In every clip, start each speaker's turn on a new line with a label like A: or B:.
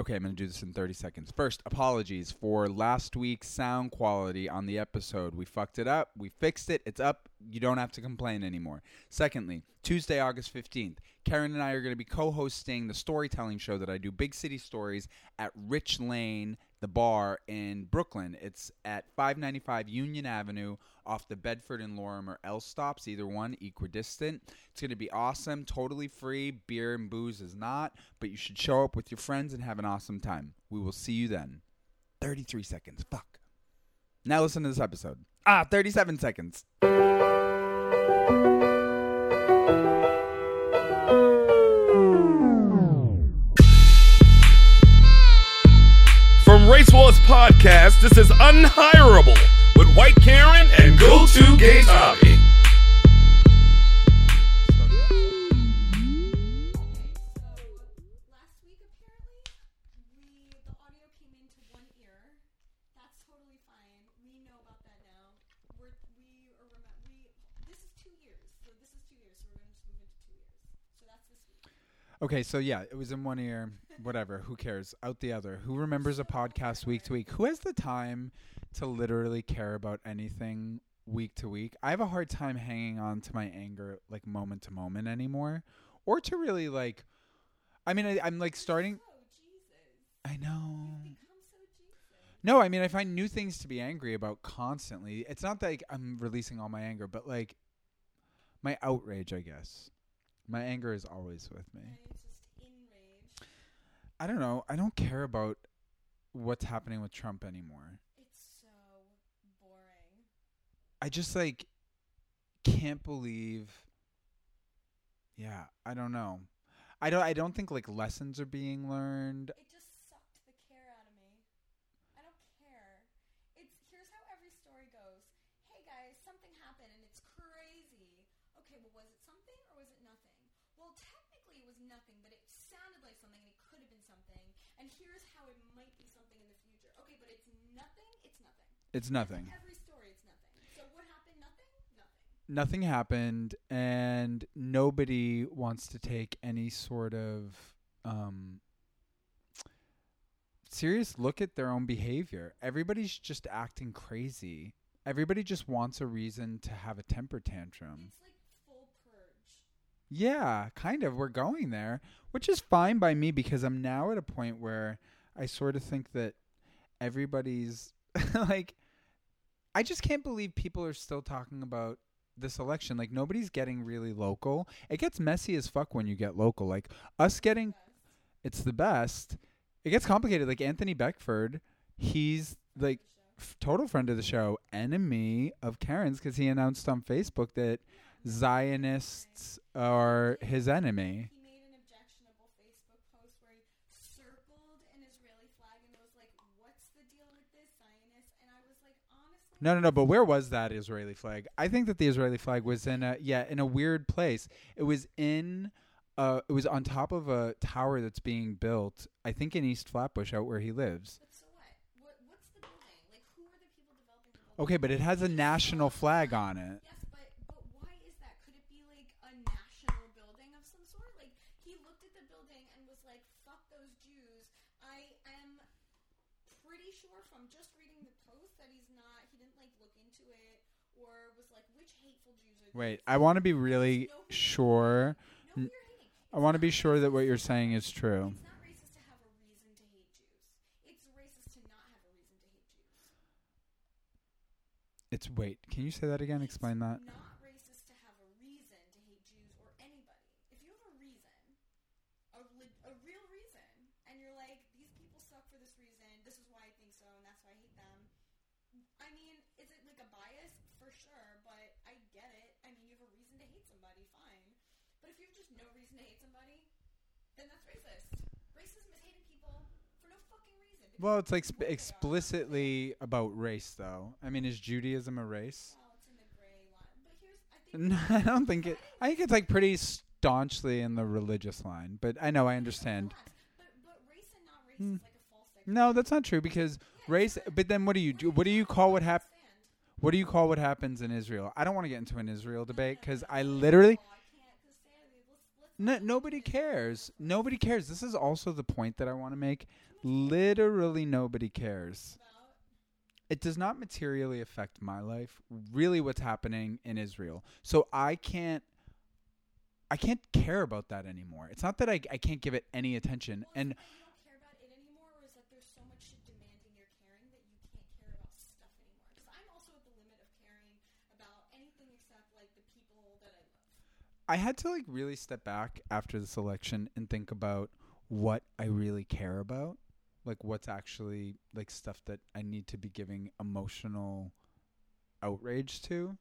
A: Okay, I'm going to do this in 30 seconds. First, apologies for last week's sound quality on the episode. We fucked it up. We fixed it. It's up. You don't have to complain anymore. Secondly, Tuesday, August 15th, Karen and I are going to be co hosting the storytelling show that I do, Big City Stories, at Rich Lane, the bar in Brooklyn. It's at 595 Union Avenue off the Bedford and Lorimer L stops, either one, equidistant. It's going to be awesome, totally free. Beer and booze is not, but you should show up with your friends and have an awesome time. We will see you then. 33 seconds. Fuck. Now listen to this episode. Ah, 37 seconds.
B: Race Wars Podcast, this is Unhireable with White Karen and Go To Gay Tommy.
A: Okay, so yeah, it was in one ear. Whatever. Who cares? Out the other. Who remembers a podcast week to week? Who has the time to literally care about anything week to week? I have a hard time hanging on to my anger like moment to moment anymore, or to really like. I mean, I, I'm like starting. I know.
C: so
A: No, I mean, I find new things to be angry about constantly. It's not that like, I'm releasing all my anger, but like my outrage, I guess. My anger is always with me.
C: and it's just enraged
A: I don't know. I don't care about what's happening with Trump anymore.
C: it's so boring
A: I just like can't believe Yeah, I don't know. I don't I don't think like lessons are being learned.
C: it just sucked the care out of me i don't care it's here's how every story goes hey guys something happened and it's crazy okay well was it something or was it nothing well technically it was nothing but it sounded like something and it could have been something and here's how it might be something in the future okay but it's nothing it's nothing
A: It's nothing.
C: every story it's nothing so what happened nothing nothing
A: Nothing happened and nobody wants to take any sort of um serious look at their own behavior. Everybody's just acting crazy. Everybody just wants a reason to have a temper tantrum.
C: it's like full purge
A: Yeah, kind of. We're going there, which is fine by me because I'm now at a point where I sort of think that everybody's like I just can't believe people are still talking about this election. Like nobody's getting really local. It gets messy as fuck when you get local. Like us getting it's the best. It gets complicated. Like Anthony Beckford, he's like f- total friend of the show, enemy of Karen's because he announced on Facebook that Zionists are his enemy.
C: He made an objectionable Facebook post where he circled an Israeli flag and was like, "What's the deal with this Zionist?" And I was like, honestly,
A: No, no, no. But where was that Israeli flag? I think that the Israeli flag was in a yeah in a weird place. It was in. Uh, it was on top of a tower that's being built. I think in East Flatbush, out where he lives.
C: But so what? What what's the building? Like, who are the people developing the building?
A: Okay, but it has a national flag on it.
C: Yes, but but why is that? Could it be like a national building of some sort? Like he looked at the building and was like, "Fuck those Jews." I am pretty sure from just reading the post that he's not. He didn't like look into it or was like, "Which hateful Jews are?"
A: Wait. I want to be really sure.
C: No,
A: n-
C: you're hating.
A: I want to be sure that what you're saying is true.
C: It's not racist to have a reason to hate Jews. It's racist to not have a reason to hate Jews.
A: It's wait. Can you say that again? Explain that.
C: Not racist to have a reason to hate Jews or anybody. If you have a reason, a, le- a real reason, and you're like, these people suck for this reason, this is why I think so, and that's why I hate them. I mean, is it like a bias? For sure, but I get it. I mean, you have a reason to hate somebody, fine. But if you have just no reason to hate somebody, then that's racist. Racism is hating people for no fucking reason.
A: Well, it's like sp- explicitly about race, though. I mean, is Judaism a race?
C: Well, it's in the gray line. But here's, I.
A: No, I don't think it. I think it's like pretty staunchly in the religious line. But I know I understand.
C: But, but race and not race
A: hmm.
C: is like a false
A: No, that's not true because race. But then, what do you do? What do you call what hap- What do you call what happens in Israel? I don't want to get into an Israel debate because I literally.
C: I can't, 'cause Sandy, let's, let's
A: No, nobody cares. Nobody cares. This is also the point that I want to make. Literally, nobody cares. It does not materially affect my life. Really, what's happening in Israel. So I can't. I can't care about that anymore. It's not that I, I can't give it any attention.
C: well,
A: And
C: is it that you don't care about it anymore, or is that there's so much shit demanding your caring that you can't care about stuff anymore? Because I'm also at the limit of caring about anything except like the people that I love.
A: I had to like really step back after this election and think about what I really care about, like what's actually like stuff that I need to be giving emotional outrage to.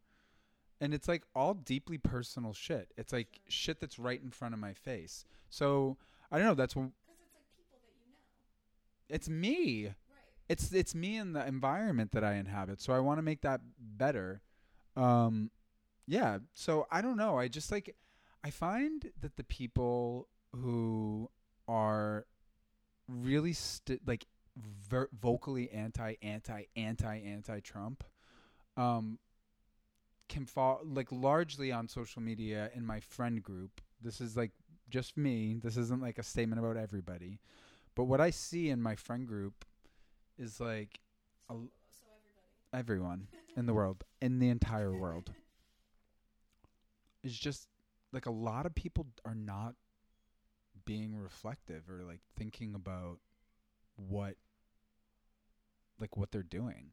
A: And it's like all deeply personal shit. It's like shit that's right in front of my face. So, I don't know, that's
C: Because it's like people that you know,
A: it's me.
C: right?
A: It's it's me and the environment that I inhabit. So I want to make that better. Um yeah, so I don't know. I just like I find that the people who are really st- like ver- vocally anti anti anti anti Trump um can fall like largely on social media in my friend group. This is like just me. This isn't like a statement about everybody. But what I see in my friend group is like a,
C: So
A: everyone in the world, in the entire world, is just like a lot of people are not being reflective or like thinking about what like what they're doing.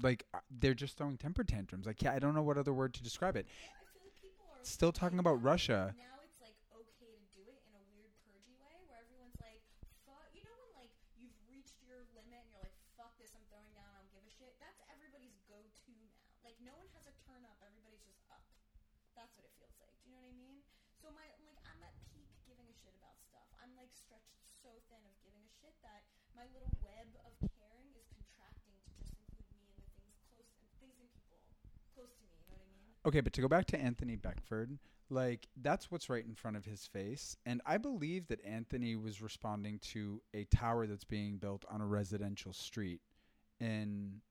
A: Like uh, they're just throwing temper tantrums. Like yeah, I don't know what other word to describe it.
C: Like
A: Still talking about Russia.
C: Now it's like okay to do it in a weird purgy way, where everyone's like, "Fuck," you know when like you've reached your limit and you're like, "Fuck this, I'm throwing down, I don't give a shit." That's everybody's go-to now. Like no one has a turn up, everybody's just up. That's what it feels like. Do you know what I mean? So my like I'm at peak giving a shit about stuff. I'm like stretched so thin of giving a shit that my little web of caring is contracting to just include me and the things close and things and people close to me. You know what I mean?
A: Okay, but to go back to Anthony Beckford, like that's what's right in front of his face, and I believe that Anthony was responding to a tower that's being built on a residential street in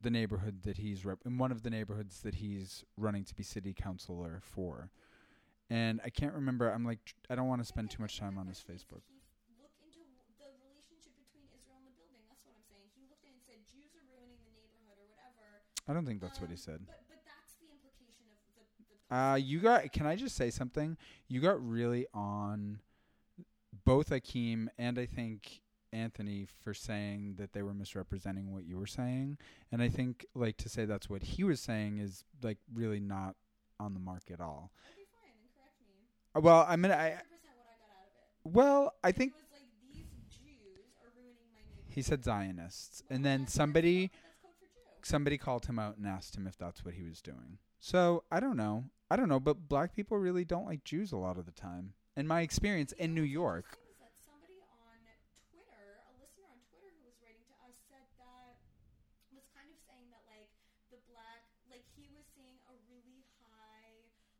A: the neighborhood that he's rep- in one of the neighborhoods that he's running to be city councilor for. And I can't remember. I'm like, I don't want to spend too much time on his Facebook.
C: He looked into the relationship between Israel and the building. That's what I'm saying. He looked at it and said Jews are ruining the neighborhood or whatever.
A: I don't think that's what he
C: Um,
A: said.
C: But but that's the implication of the. the
A: Uh, you got. Can I just say something? You got really on both Akeem and I think Anthony for saying that they were misrepresenting what you were saying, and I think like to say that's what he was saying is like really not on the mark at all.
C: Okay, fine, correct me.
A: Uh, Well, I mean, I
C: 100% what I got out of it.
A: well, I think
C: He was like, these Jews are ruining my
A: he said Zionists, and then somebody
C: That's code for Jew.
A: Somebody called him out and asked him if that's what he was doing. So I don't know. I don't know, but black people really don't like Jews a lot of the time. In my experience in New York.
C: The thing is that somebody on Twitter, a listener on Twitter who was writing to us, said that was kind of saying that like the black, like he was seeing a really high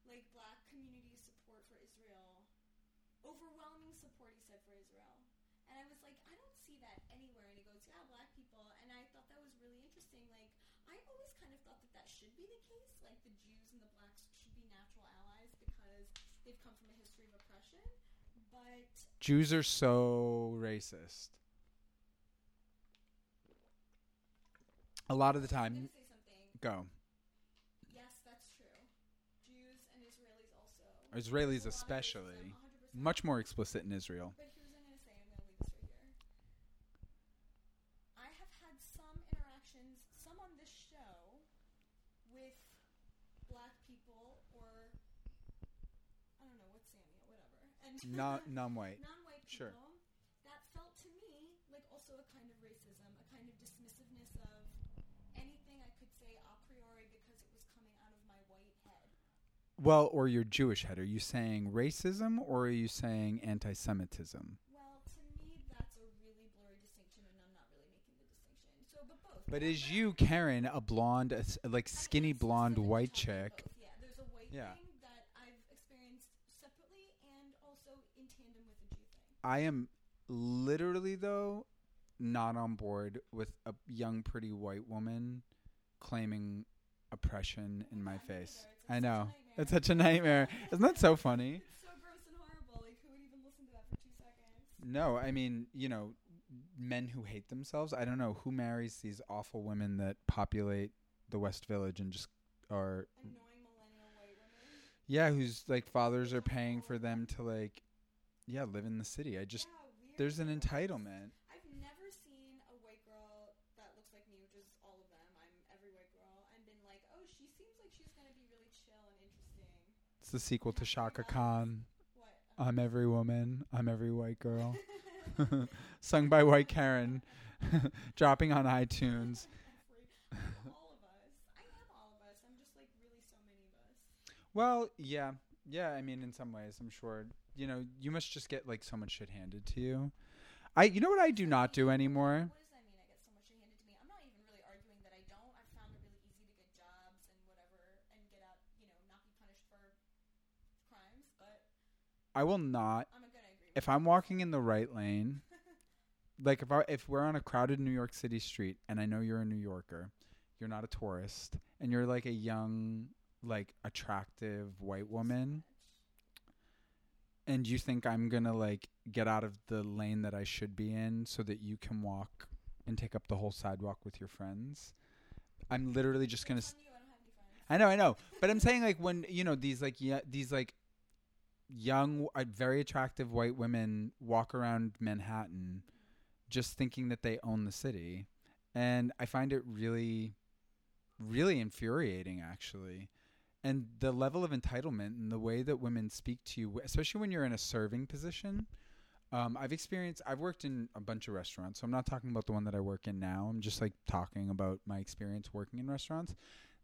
C: like black community support for Israel, overwhelming support. He said for Israel, and I was like, I don't see that anywhere. And he goes, Yeah, black people, and I thought that was really interesting. Like I always kind of thought that that should be the case. Like the Jews and the blacks should be natural allies because they've come from a history of oppression. But
A: Jews are so racist. A lot of the time,
C: gonna say something.
A: go.
C: Yes, that's true. Jews and Israelis also.
A: Israelis
C: There's a lot of
A: especially.
C: 100%.
A: Much more explicit in Israel.
C: But here's what I'm gonna say. I'm gonna leave this right here. I have had some interactions, some on this show, with black people or I don't know what's Samuel,
A: Not non-white.
C: non-white people
A: Sure.
C: that felt to me like also a kind of racism, a kind of dismissiveness of anything I could say a priori because it was coming out of my white head.
A: Well, or your Jewish head. Are you saying racism or are you saying anti-Semitism?
C: Well, to me, that's a really blurry distinction, and I'm not really making the distinction. So, but both.
A: But is you, Karen, a blonde, a like skinny blonde white chick?
C: Yeah, there's a white
A: Yeah. I am literally though not on board with a young pretty white woman claiming oppression in my face. I know. It's such a nightmare. Isn't that so funny?
C: It's so gross.
A: No, I mean, you know, men who hate themselves. I don't know who marries these awful women that populate the West Village and just are
C: Annoying millennial white women.
A: yeah, whose like fathers are paying for them to like yeah, live in the city. I just
C: yeah,
A: there's an entitlement.
C: I've never seen a white girl that looks like me, which is all of them. I'm every white girl, and been like, oh, she seems like she's gonna be really chill and interesting.
A: It's the sequel to Chaka Khan.
C: What?
A: I'm every woman, I'm every white girl. Sung by White Karen. Dropping on iTunes.
C: All of us. I am all of us. I'm just like really so many of us.
A: Well, yeah. Yeah, I mean in some ways, I'm sure. You know, you must just get like so much shit handed to you. I you know what I do not do anymore?
C: What does that mean? I get so much shit handed to me. I'm not even really arguing that I don't. I've found it really easy to get jobs and whatever, and get out. You know, not be punished for crimes. But
A: I will not
C: I'm gonna agree.
A: if I'm walking in the right lane, like if I if we're on a crowded New York City street and I know you're a New Yorker, you're not a tourist, and you're like a young, like attractive white woman, and you think I'm gonna like get out of the lane that I should be in so that you can walk and take up the whole sidewalk with your friends, I'm literally just gonna.
C: That's
A: s-
C: on you. I don't have any friends.
A: I know, I know, but I'm saying like when you know these like yeah these like young, uh, very attractive white women walk around Manhattan, just thinking that they own the city, and I find it really, really infuriating actually, and the level of entitlement and the way that women speak to you, especially when you're in a serving position. Um, I've experienced. I've worked in a bunch of restaurants, so I'm not talking about the one that I work in now. I'm just like talking about my experience working in restaurants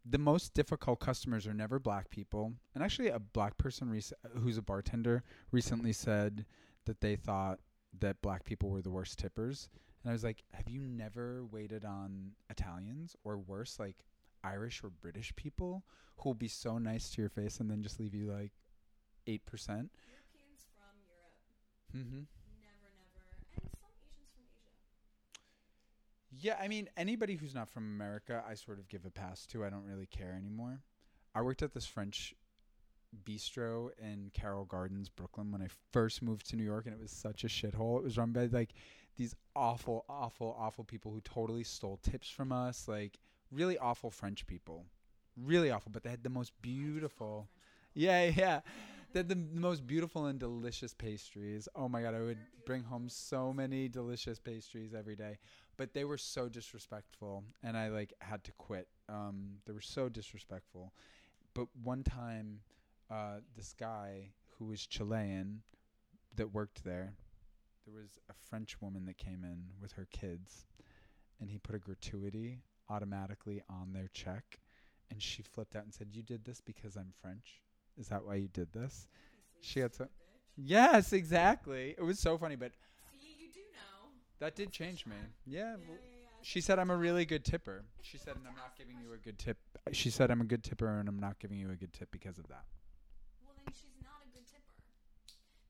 A: the most difficult customers are never black people. And actually, a black person rec- who's a bartender recently said that they thought that black people were the worst tippers. And I was like, have you never waited on Italians or worse, like Irish or British people who will be so nice to your face and then just leave you like 8%?
C: Europeans from Europe.
A: Mm-hmm.
C: Never, never. And some Asians from Asia.
A: Yeah, I mean, anybody who's not from America, I sort of give a pass to. I don't really care anymore. I worked at this French bistro in Carroll Gardens, Brooklyn, when I first moved to New York, and it was such a shithole. It was run by like these awful, awful, awful people who totally stole tips from us. Like really awful French people, really awful. But they had the most beautiful. Yeah, yeah. They had the most beautiful and delicious pastries. Oh my god, I would bring home so many delicious pastries every day. But they were so disrespectful and I like had to quit. Um they were so disrespectful. But one time uh this guy who was Chilean that worked there, there was a French woman that came in with her kids and he put a gratuity automatically on their check and she flipped out and said, "You did this because I'm French." Is that why you did this? She had to. Yes, exactly. It was so funny, but
C: See, you do know.
A: that did change me. Yeah.
C: Yeah,
A: well,
C: yeah, yeah.
A: She said I'm a really good tipper. She said, and I'm not giving you a good tip. She said I'm a good tipper, and I'm not giving you a good tip because of that.
C: Well, then she's not a good tipper.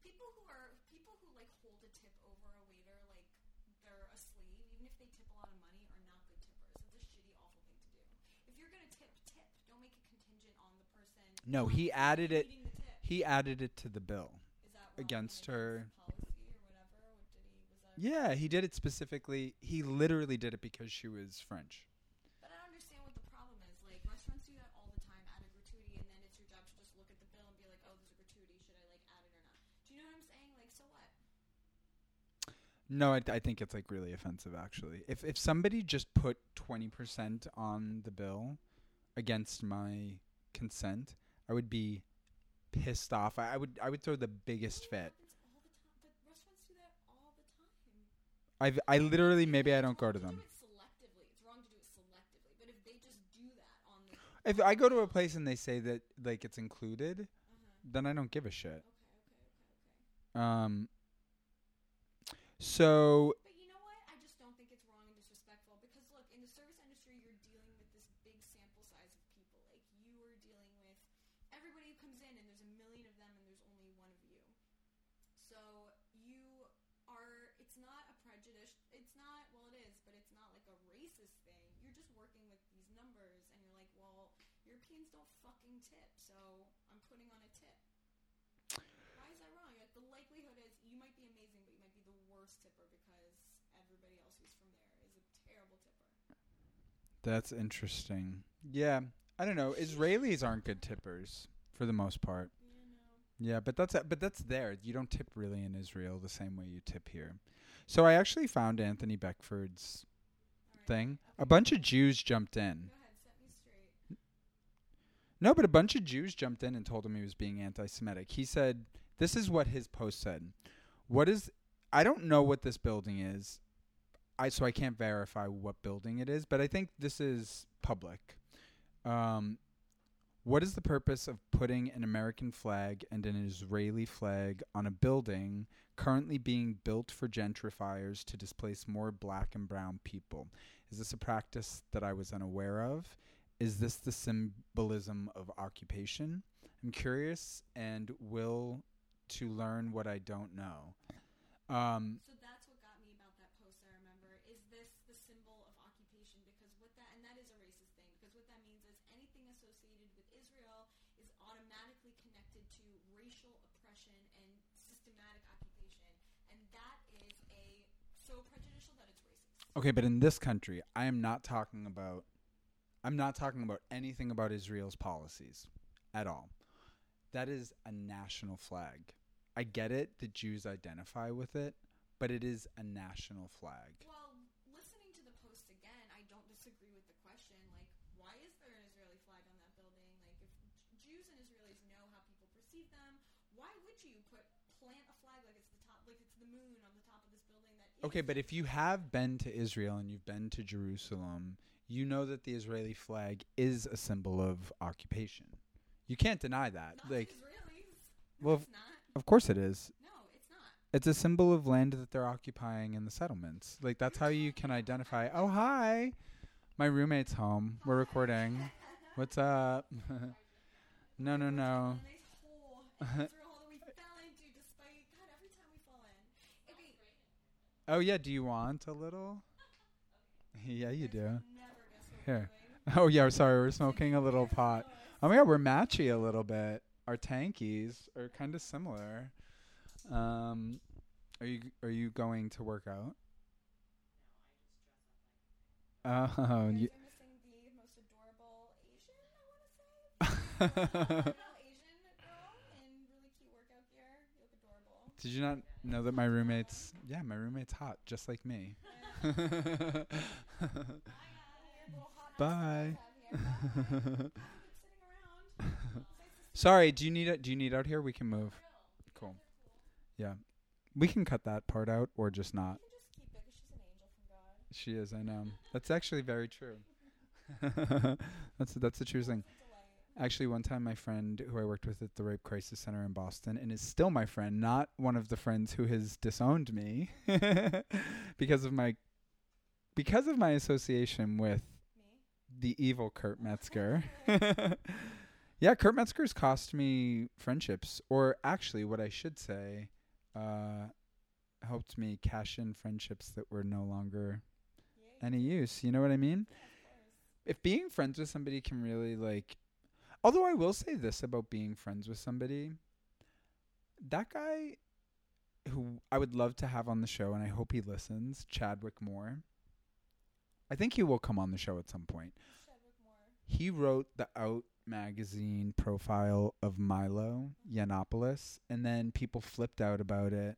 C: People who are people who like hold a tip over a waiter like they're a slave, even if they tip a lot of money, are not good tippers. It's a shitty, awful thing to do. If you're gonna tip, tip. Don't make it contingent on the person.
A: No, he added it.
C: eating the tip.
A: He added it to the bill.
C: Is that wrong?
A: against her-
C: that's the Policy or whatever. What did he? Was that?
A: Yeah, he did it specifically. He literally did it because she was French.
C: But I don't understand what the problem is. Like restaurants do that all the time, add a gratuity, and then it's your job to just look at the bill and be like, oh, there's a gratuity. Should I like add it or not? Do you know what I'm saying? Like, so what?
A: No, I, I think it's like really offensive actually. If if somebody just put 20% on the bill against my consent, I would be pissed off. I, I would I would throw the biggest fit.
C: all the time. But restaurants do that all the time.
A: I've I literally maybe I don't go to them.
C: it selectively. It's wrong to do it selectively. But if they just do that on the.
A: If I go to a place and they say that like it's included,
C: Uh-huh.
A: then I don't give a shit.
C: Okay, okay, okay, okay.
A: Um so
C: But you know what? I just don't think it's wrong and disrespectful because look, in the service industry, you're dealing with this big sample size of people. Like you are dealing with everybody who comes in, and there's a million of them, and there's only one of you. So you are. It's not a prejudice. It's not. Well, it is, but it's not like a racist thing. You're just working with these numbers, and you're like, well, Europeans don't fucking tip, so I'm putting on a tip. Why is that wrong? Like the likelihood is you might be amazing, but you might be the worst tipper because everybody else who's from there is a terrible tipper.
A: That's interesting. Yeah, I don't know. Israelis aren't good tippers for the most part. Yeah, but that's but that's there. You don't tip really in Israel the same way you tip here. So I actually found Anthony Beckford's
C: right.
A: thing. A bunch of. Jews jumped in.
C: Go ahead, set me straight.
A: No, but a bunch of Jews jumped in and told him he was being anti-Semitic. He said, "This is what his post said. What is? I don't know what this building is. I so I can't verify what building it is, but I think this is public. Um, what is the purpose of putting an American flag and an Israeli flag on a building currently being built for gentrifiers to displace more black and brown people? Is this a practice that I was unaware of? Is this the symbolism of occupation? I'm curious and will to learn what I don't know. Um,
C: So that's what got me about that post. I remember. Is this the symbol of occupation? Because what that and that is a racist thing. Because what that means is anything associated with Israel is automatically connected to racial oppression and systematic occupation, and that is a so prejudicial that it's racist.
A: Okay, but in this country, I am not talking about I'm not talking about anything about Israel's policies at all. That is a national flag. I get it the Jews identify with it, but it is a national flag.
C: Well, listening to the post again, I don't disagree with the question. Like, why is there an Israeli flag on that building? Like, if Jews and Israelis know how people perceive them, why would you put plant a flag like it's the top, like it's the moon on the top of this building? That
A: Okay, but if you have been to Israel and you've been to Jerusalem, you know that the Israeli flag is a symbol of occupation. You can't deny that.
C: not
A: Like,
C: Israelis.
A: well,
C: it's not.
A: of course it is.
C: No, it's not.
A: It's a symbol of land that they're occupying in the settlements. Like that's how you can identify. Oh hi, my roommate's home. We're recording. What's up? no, no, no.
C: A nice hole in Israel that we fell into, despite God. Every time we fall in. Okay,
A: Oh yeah. Do you want a little? Yeah, you do.
C: would Never guess what
A: Here. Oh yeah. Sorry, we're smoking a little pot. Oh my god, we're matchy a little bit. Our tankies are kind of similar. Um, are you are you going to work out? Oh,
C: You guys
A: you,
C: are missing the most adorable Asian, I want to say. Little Asian girl in really cute workout gear. You.
A: Did you not know that my roommate's yeah, my roommate's hot, just like me.
C: Weird little hot
A: Bye.
C: mess that I have here. Bye. I'm sitting around. It's nice to see
A: Sorry, do you need it? Do you need out here? We can move. Cool. Yeah, we can cut that part out or just not.
C: You can just keep it 'cause she's an angel from God.
A: She is. I know. That's actually very true. that's that's the true thing.
C: A.
A: Actually, one time my friend who I worked with at the Rape Crisis Center in Boston and is still my friend, not one of the friends who has disowned me because of my because of my association with? The evil Kurt Metzger. yeah, Kurt Metzger's cost me friendships, or actually, what I should say, uh, helped me cash in friendships that were no longer
C: Yay.
A: any use. You know what I mean?
C: Yeah,
A: if being friends with somebody can really like although I will say this about being friends with somebody that guy who I would love to have on the show and I hope he listens Chadwick Moore I think he will come on the show at some point. He wrote the Out magazine profile of Milo Yiannopoulos and then people flipped out about it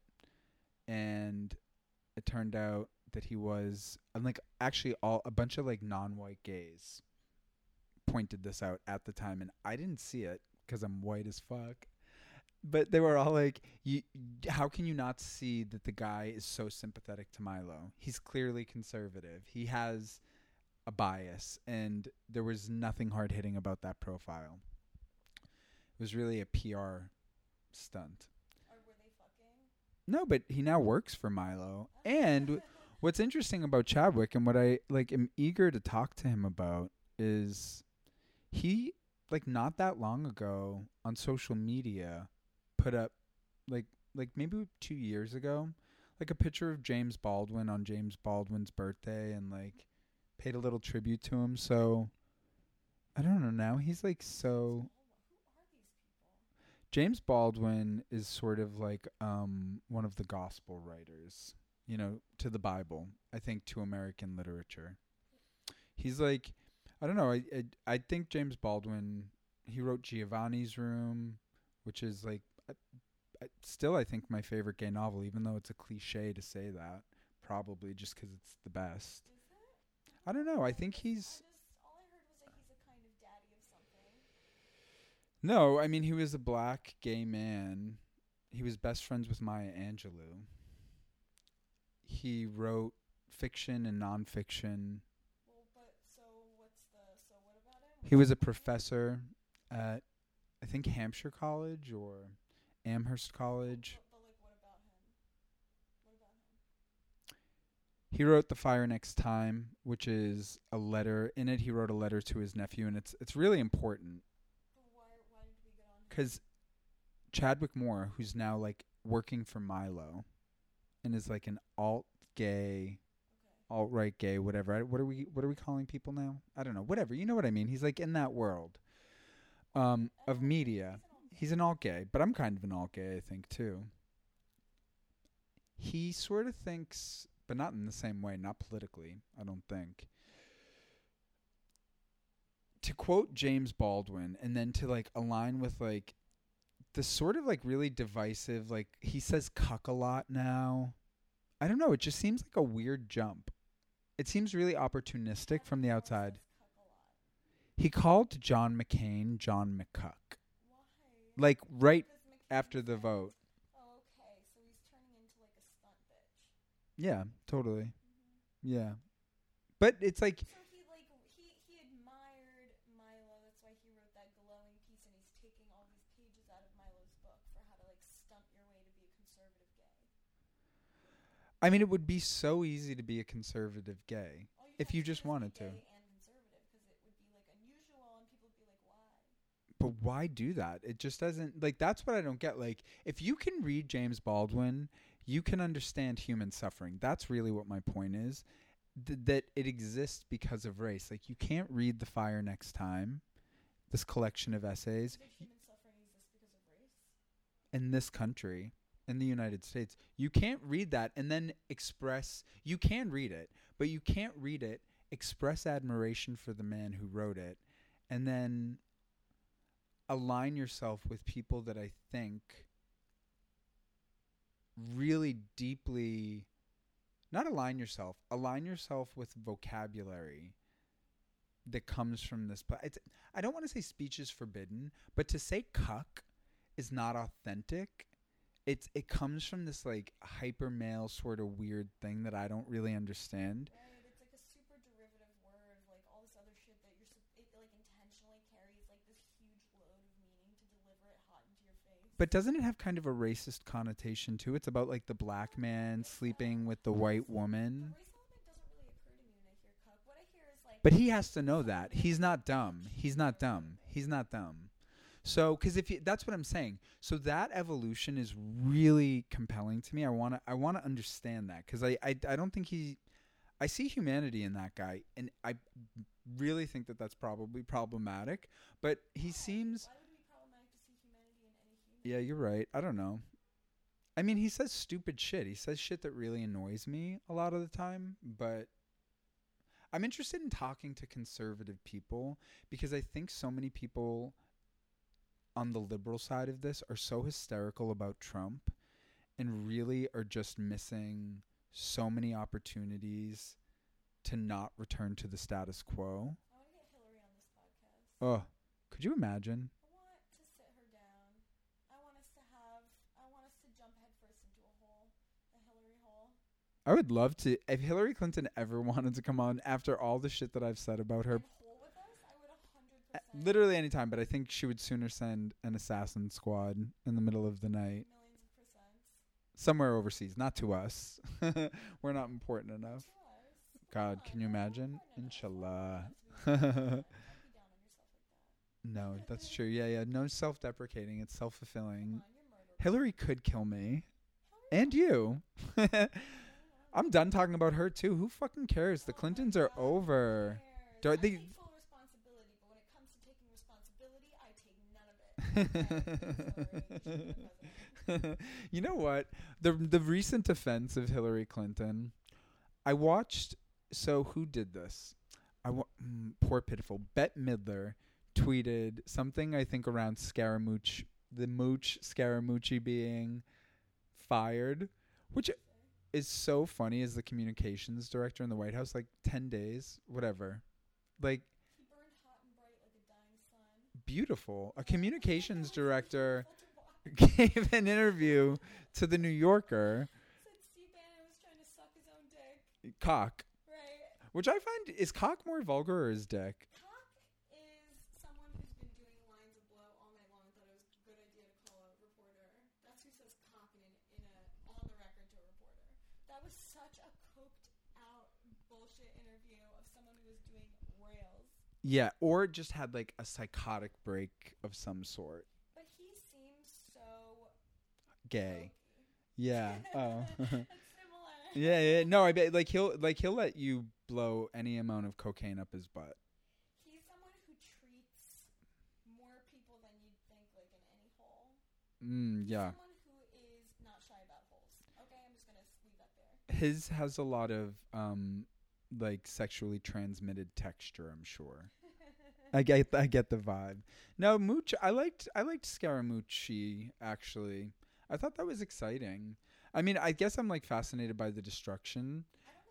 A: and it turned out that he was and like actually all a bunch of like non-white gays pointed this out at the time and I didn't see it cuz I'm white as fuck but they were all like you how can you not see that the guy is so sympathetic to Milo he's clearly conservative he has a bias and there was nothing hard hitting about that profile it was really a PR stunt
C: Or were they fucking?
A: no, but he now works for Milo. And what's interesting about Chadwick and what I like am eager to talk to him about is he like not that long ago on social media put up like like maybe 2 years ago like a picture of James Baldwin on James Baldwin's birthday and like paid a little tribute to him. So I don't know now he's like so? James Baldwin is sort of like um one of the gospel writers. you know, to the Bible. I think to American literature. He's like, I don't know. I I, I think James Baldwin. He wrote Giovanni's Room, which is like, still I think my favorite gay novel, even though it's a cliche to say that. Probably just 'cause it's the best.
C: Is it?
A: I don't know. I think
C: I
A: he's
C: just I like he's kind of daddy of something.
A: no. I mean, he was a black gay man. He was best friends with Maya Angelou. He wrote fiction and nonfiction.
C: Well, but so what's the so what about him?
A: He was a professor at, I think, Hampshire College or Amherst College.
C: But, but like, what about him? What about him?
A: He wrote The Fire Next Time, which is a letter. In it, he wrote a letter to his nephew, and it's it's really important
C: why why did we get on?
A: because Chadwick Moore, who's now like working for Milo, and is like an alt gay,
C: Okay.
A: alt right gay, whatever. I- What are we what are we calling people now? I don't know. Whatever. You know what I mean? He's like in that world um, of media.
C: He's an alt-
A: He's an alt gay, but I'm kind of an alt gay, I think too. He sort of thinks, but not in the same way, not politically, I don't think. To quote James Baldwin and then to like align with like the sort of like really divisive, like he says cuck a lot now. I don't know, it just seems like a weird jump. It seems really opportunistic from the outside.
C: says cuck a lot.
A: He called John McCain John McCuck. Like right after the vote.
C: Oh, okay. So he's turning into like a stunt bitch.
A: Yeah, totally.
C: Mm-hmm.
A: Yeah. But it's like
C: So he like he he admired Milo. That's why he wrote that glowing piece, and he's taking all these pages out of Milo's book for how to like stunt your way to be a conservative gay.
A: I mean it would be so easy to be a conservative gay. If you just wanted to.
C: gay and conservative, because it would be like unusual, and people would be like, why?
A: But why do that? It just doesn't like that's what I don't get. Like if you can read James Baldwin, you can understand human suffering. That's really what my point is. Th- that it exists because of race. Like you can't read The Fire Next Time, this collection of essays
C: human suffering exist because of race?
A: in this country in the United States. You can't read that and then express you can read it, but you can't read it, express admiration for the man who wrote it, and then align yourself with people that I think really deeply not align yourself, align yourself with vocabulary that comes from this pla- it's I don't want to say speech is forbidden, but to say cuck is not authentic. It's it comes from this like hyper male sort of weird thing that I don't really understand.
C: Right. It's like a super derivative word, like all this other shit that you're sup- it like intentionally carries like this huge load of meaning to deliver it hot into your face.
A: But doesn't it have kind of a racist connotation too? It's about like the black man sleeping with the white woman.
C: race element doesn't really occur to me when I hear cuck. What I hear is like.
A: But he has to know that. He's not dumb. He's not dumb. He's not dumb. So, because if you, that's what I'm saying. So that evolution is really compelling to me. I want to, I want to understand that because I, I, I don't think he, I see humanity in that guy, and I really think that that's probably problematic. But he seems,
C: Why would it be problematic to see humanity in any human?
A: Yeah, you're right. I don't know. I mean, he says stupid shit. He says shit that really annoys me a lot of the time, but I'm interested in talking to conservative people because I think so many people on the liberal side of this are so hysterical about Trump and really are just missing so many opportunities to not return to the status quo.
C: I want to get Hillary on this podcast.
A: Oh, could you imagine?
C: I want to sit her down. I want us to have. I want us to jump headfirst into a hole, a Hillary hole.
A: I would love to. If Hillary Clinton ever wanted to come on after all the shit that I've said about her,
C: And hole with us, I would a hundred
A: uh, literally anytime, but I think she would sooner send an assassin squad in the middle of the night
C: of
A: somewhere overseas, not to us. We're not important enough. God, can you imagine? Inshallah.
C: Don't be down on yourself like that.
A: No, that's true. Yeah, yeah. No self deprecating. It's self fulfilling.
C: Come on, you're murderous.
A: Hillary could kill me. And you. I'm done talking about her too. Who fucking cares? The Clintons are over. Do I
C: I
A: think-
C: take full responsibility, but when it comes to taking responsibility, I take none of it. Okay, Hillary, you should be the
A: you know what? The the recent defense of Hillary Clinton, I watched. So who did this? I wa- mm, poor pitiful Bette Midler tweeted something I think around Scaramouche, the mooch Scaramucci being fired, which is so funny as the communications director in the White House. Like ten days, whatever. Like
C: He burned hot and bright like a dying sun.
A: beautiful. A communications director
C: beautiful to watch.
A: gave an interview to the New Yorker
C: Said Steve Bannon was trying to suck his own dick.
A: cock,
C: Right.
A: which I find is cock more vulgar or is dick?
C: Cock is someone who's been doing lines of blow all night long and thought it was a good idea to call a reporter. That's who says cock in, an, in a on the record to a reporter. That was such a coked out bullshit interview of someone who was doing rails.
A: Yeah, or just had like a psychotic break of some sort.
C: But he seems so
A: Gay. Yeah. Oh.
C: Similar.
A: yeah, yeah. No, I bet like he'll like he'll let you blow any amount of cocaine up his butt.
C: He's someone who treats more people than you'd think, like in any hole.
A: Mm, yeah.
C: Someone who is not shy about holes. Okay, I'm just gonna leave that there.
A: His has a lot of um like sexually transmitted texture, I'm sure. I get I get the vibe. No, Mooch I liked I liked Scaramucci actually. I thought that was exciting. I mean, I guess I'm like fascinated by the destruction.
C: I don't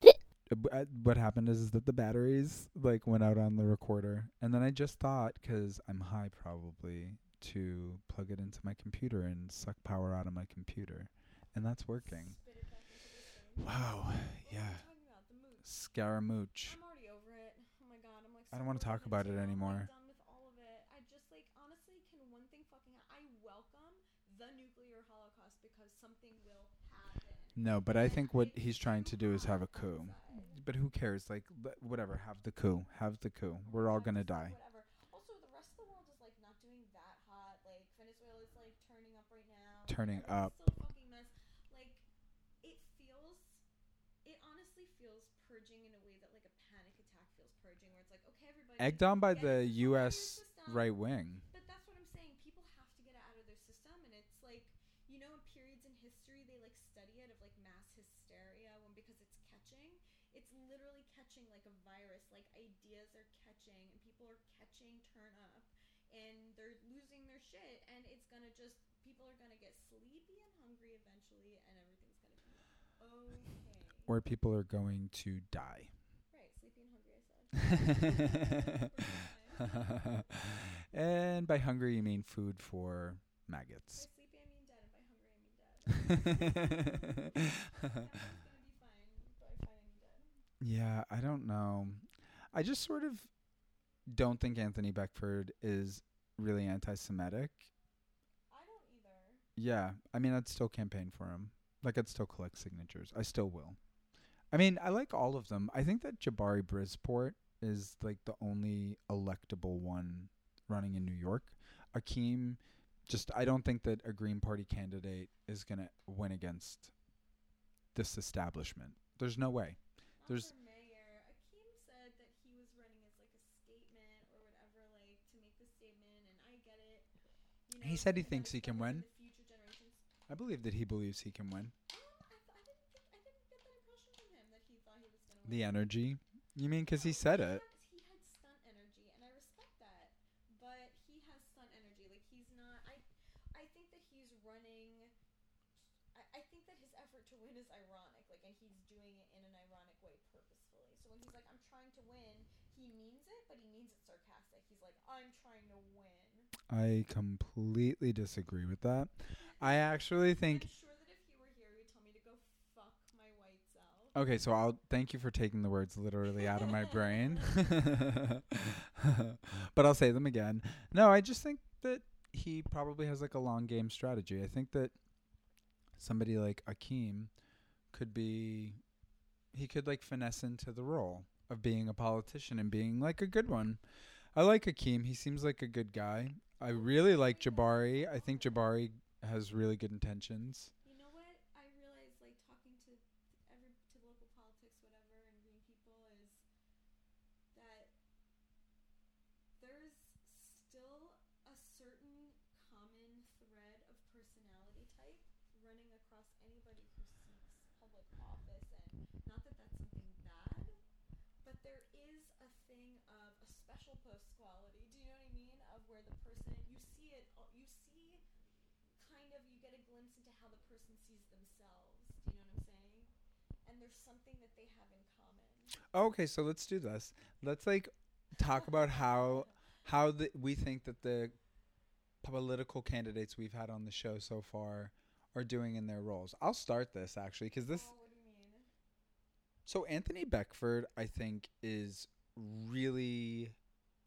C: think anybody.
A: Uh, What happened is that the batteries like went out on the recorder, and then I just thought because I'm high probably to plug it into my computer and suck power out of my computer, and that's working.
C: Spit it back into the sink.
A: Wow, yeah,
C: are we talking about? The moose.
A: Scaramouche.
C: I'm already over it. Oh my god, I'm like.
A: I don't wanna talk about it
C: too. I'm,
A: anymore.
C: Done with all of it. I just like honestly, can one thing fucking? I welcome the nuclear holocaust because something will happen.
A: No, but I think what he's trying to do is have a coup. But who cares? Like, whatever. Have the coup. Have the coup. We're all gonna die.
C: Whatever. Also, the rest of the world is like not doing that hot. Like Venezuela is like turning up right now.
A: Turning up.
C: Still a fucking mess. Like it feels. It honestly feels purging in a way that like a panic attack feels purging, where it's like, okay, everybody.
A: Egged on by the
C: it out of your
A: U.S. right wing.
C: But that's what I'm saying. People have to get it out of their system, and it's like you know, in periods in history, they like study it of like mass hysteria when because it's catching. It's literally catching like a virus. Like ideas are catching, and people are catching turn up, and they're losing their shit, and it's gonna just people are gonna get sleepy and hungry eventually, and everything's gonna be okay.
A: Or people are going to die.
C: right, sleepy and hungry. I said.
A: and by hungry, you mean food for
C: By
A: maggots.
C: sleepy, I mean dead, and by hungry, I mean dead. Everyone's gonna be fine by fine, I mean dead.
A: yeah, I don't know. I just sort of don't think Anthony Beckford is really anti-Semitic.
C: I don't either.
A: Yeah, I mean, I'd still campaign for him. Like, I'd still collect signatures. I still will. I mean, I like all of them. I think that Jabari Brisport is like the only electable one running in New York. Akeem, just I don't think that a Green Party candidate is gonna win against this establishment. There's no way.
C: Not
A: There's-
C: mayor. Akeem said that he was running as like a statement or whatever, like to make the statement, and I get it. You know,
A: He said he thinks he can win.
C: for the future generations.
A: I believe that he believes he can win.
C: Um, I, th- I didn't think I didn't get that impression from him that he thought he was gonna win.
A: The energy. You mean because he said it?
C: He had stunt energy, and I respect that. But he has stunt energy. Like he's not. I, I think that he's running. I, I think that his effort to win is ironic. Like, and he's doing it in an ironic way purposefully. So when he's like, "I'm trying to win," he means it, but he means it sarcastic. He's like, "I'm trying to win."
A: I completely disagree with that. I actually think
C: I'm sure that if he were here, he would tell me to go fuck my white self.
A: Okay, so I'll thank you for taking the words literally out of my brain. but I'll say them again. No, I just think that he probably has like a long game strategy. I think that somebody like Akeem could be he could like finesse into the role of being a politician and being like a good one. I like Akeem. He seems like a good guy. I really like Jabari. I think Jabari has really good intentions.
C: You know what? I realize, like talking to every to local politics, whatever, and green people is that there's still a certain common thread of personality like running across anybody who seeks public office, and not that that's something bad, but there is a thing of a special post quality. Do you know what I mean? Of where the person you see it, you see kind of you get a glimpse into how the person sees themselves. Do you know what I'm saying? And there's something that they have in common.
A: Okay, so let's do this. Let's like talk about how how the, we think that the political candidates we've had on the show so far are doing in their roles. I'll start this actually because this.
C: Oh, what do you mean?
A: So Anthony Beckford, I think, is really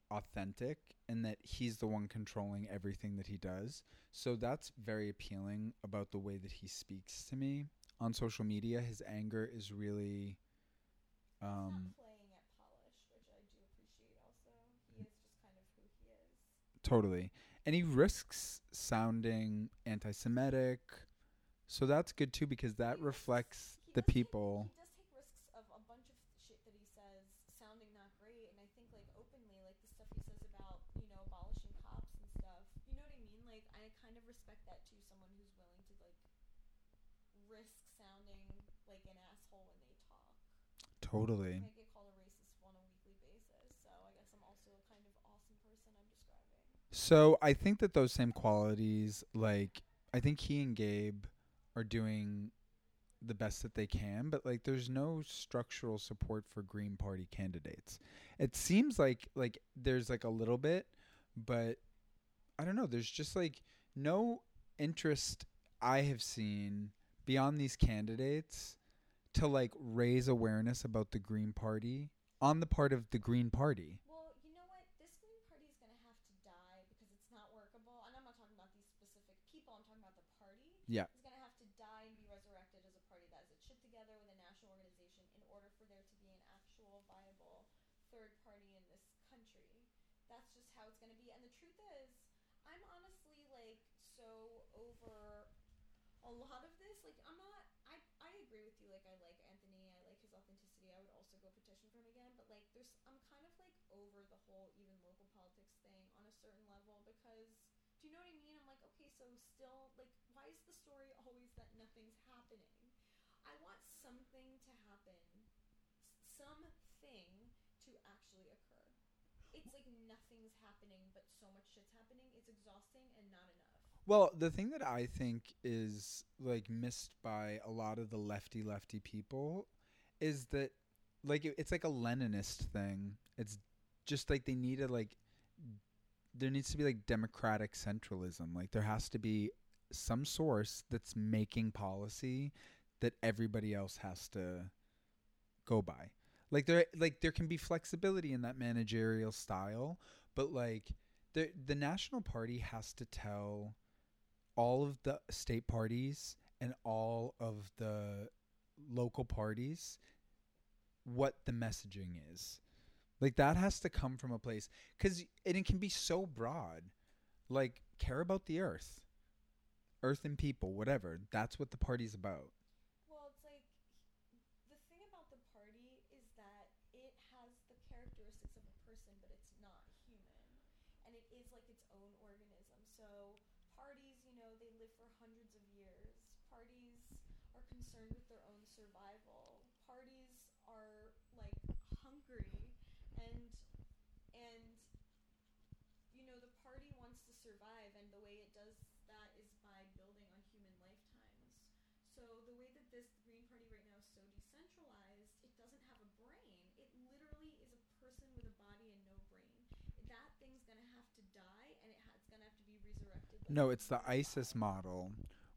A: authentic in that he's the one controlling everything that he does. So that's very appealing about the way that he speaks to me on social media. His anger is really um
C: playing at polish, which I do appreciate. Also, he is just kind of who he is.
A: Totally. And he risks sounding anti Semitic. So that's good too because that
C: He
A: reflects
C: he
A: the people.
C: he does take risks of a bunch of shit that he says sounding not great, and I think like openly, like the stuff he says about you know abolishing cops and stuff. You know what I mean? Like I kind of respect that too. Someone who's willing to like risk sounding like an asshole when they talk.
A: Totally.
C: I get called a racist on a weekly basis, so I guess I'm also kind of awesome person I'm describing.
A: So I think that those same qualities, like, I think he and Gabe are doing the best that they can, but like there's no structural support for Green Party candidates. It seems like like there's like a little bit, but I don't know, there's just like no interest I have seen beyond these candidates to like raise awareness about the Green Party on the part of the Green Party.
C: Well, you know what? This Green Party is going to have to die because it's not workable. And I'm not talking about these specific people. I'm talking about the party.
A: Yeah.
C: It's going to have to die and be resurrected as a party that has its shit together with a national organization in order for there to be an actual viable third party in this country. That's just how it's going to be. And the truth is, I'm honestly like so over a lot of this. Like, I'm not. I I agree with you. Like, I like Anthony. I like his authenticity. I would also go petition for him again. But like, there's I'm kind of like over the whole even local politics thing on a certain level because. Do you know what I mean? I'm like, okay, so still, like, why is the story always that nothing's happening? I want something to happen, something to actually occur. It's like nothing's happening, but so much shit's happening. It's exhausting and not enough.
A: Well, the thing that I think is like missed by a lot of the lefty lefty people is that like it's like a Leninist thing. It's just like they need to like there needs to be like democratic centralism. Like there has to be some source that's making policy that everybody else has to go by. Like there like there can be flexibility in that managerial style, but like the the national party has to tell all of the state parties and all of the local parties what the messaging is. Like that has to come from a place cuz it can be so broad. Like care about the earth. Earth and people, whatever. That's what the party's about.
C: Well, it's like the thing about the party is that it has the characteristics of a person, but it's not human, and it is like its own organism. So parties, you know, they live for hundreds of years. Parties are concerned with their own survival. Parties are like hungry, and and you know the party wants to survive, and the way it does that is by building on human lifetimes. So the way that this Green Party right now is so decentralized, it doesn't have a brain. It literally is a person with a body and no brain. That thing's gonna have to die, and it ha- it's gonna have to be resurrected. like
A: No, it's the ISIS model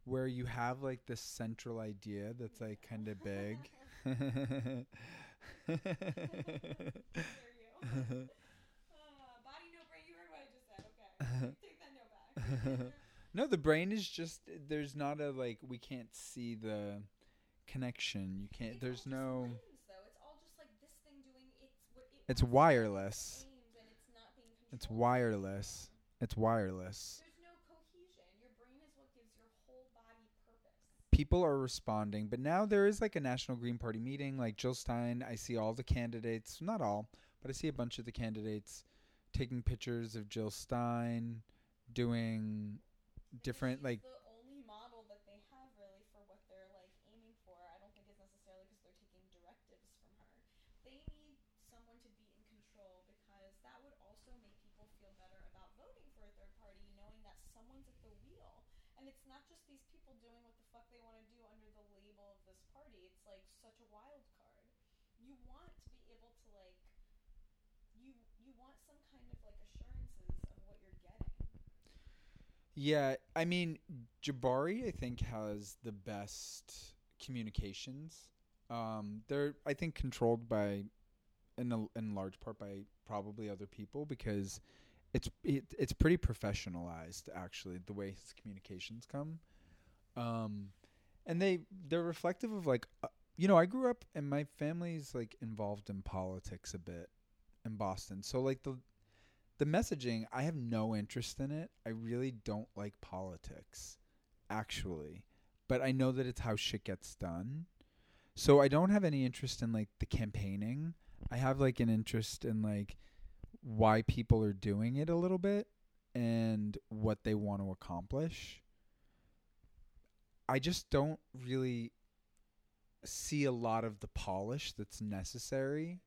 A: where you have like this central idea that's like kind of big.
C: Dare you? Body no brain. You heard what I just said. Okay, take that note back.
A: no, the brain is just there's not a like we can't see the connection. You can't
C: It's
A: there's no.
C: It's like this thing doing its. it
A: It's
C: wants to do,
A: wireless.
C: it's not being
A: it's
C: controlled.
A: wireless. It's wireless.
C: There's
A: people are responding, but now there is like a National Green Party meeting. Like Jill Stein, I see all the candidates, not all, but I see a bunch of the candidates taking pictures of Jill Stein, doing different like.
C: The only model that they have really for what they're like aiming for, I don't think it's necessarily because they're taking directives from her. They need someone to be in control because that would also make people feel better about voting for a third party, knowing that someone's at the wheel. And it's not just these people doing what the fuck they want to do under the label of this party. It's like such a wild card. You want to be able to like you you want some kind of like assurances of what you're getting.
A: Yeah, I mean, Jabari, I think, has the best communications. Um, they're, I think, controlled by, in a, in large part by probably other people because it's it, it's pretty professionalized actually the way his communications come, um, and they they're reflective of like, uh, you know, I grew up and my family's like involved in politics a bit in Boston, so like the the messaging i have no interest in it. I really don't like politics actually. But i know that it's how shit gets done. So i don't have any interest in like the campaigning. I have like an interest in like why people are doing it a little bit and what they want to accomplish i just don't really see a lot of the polish that's necessary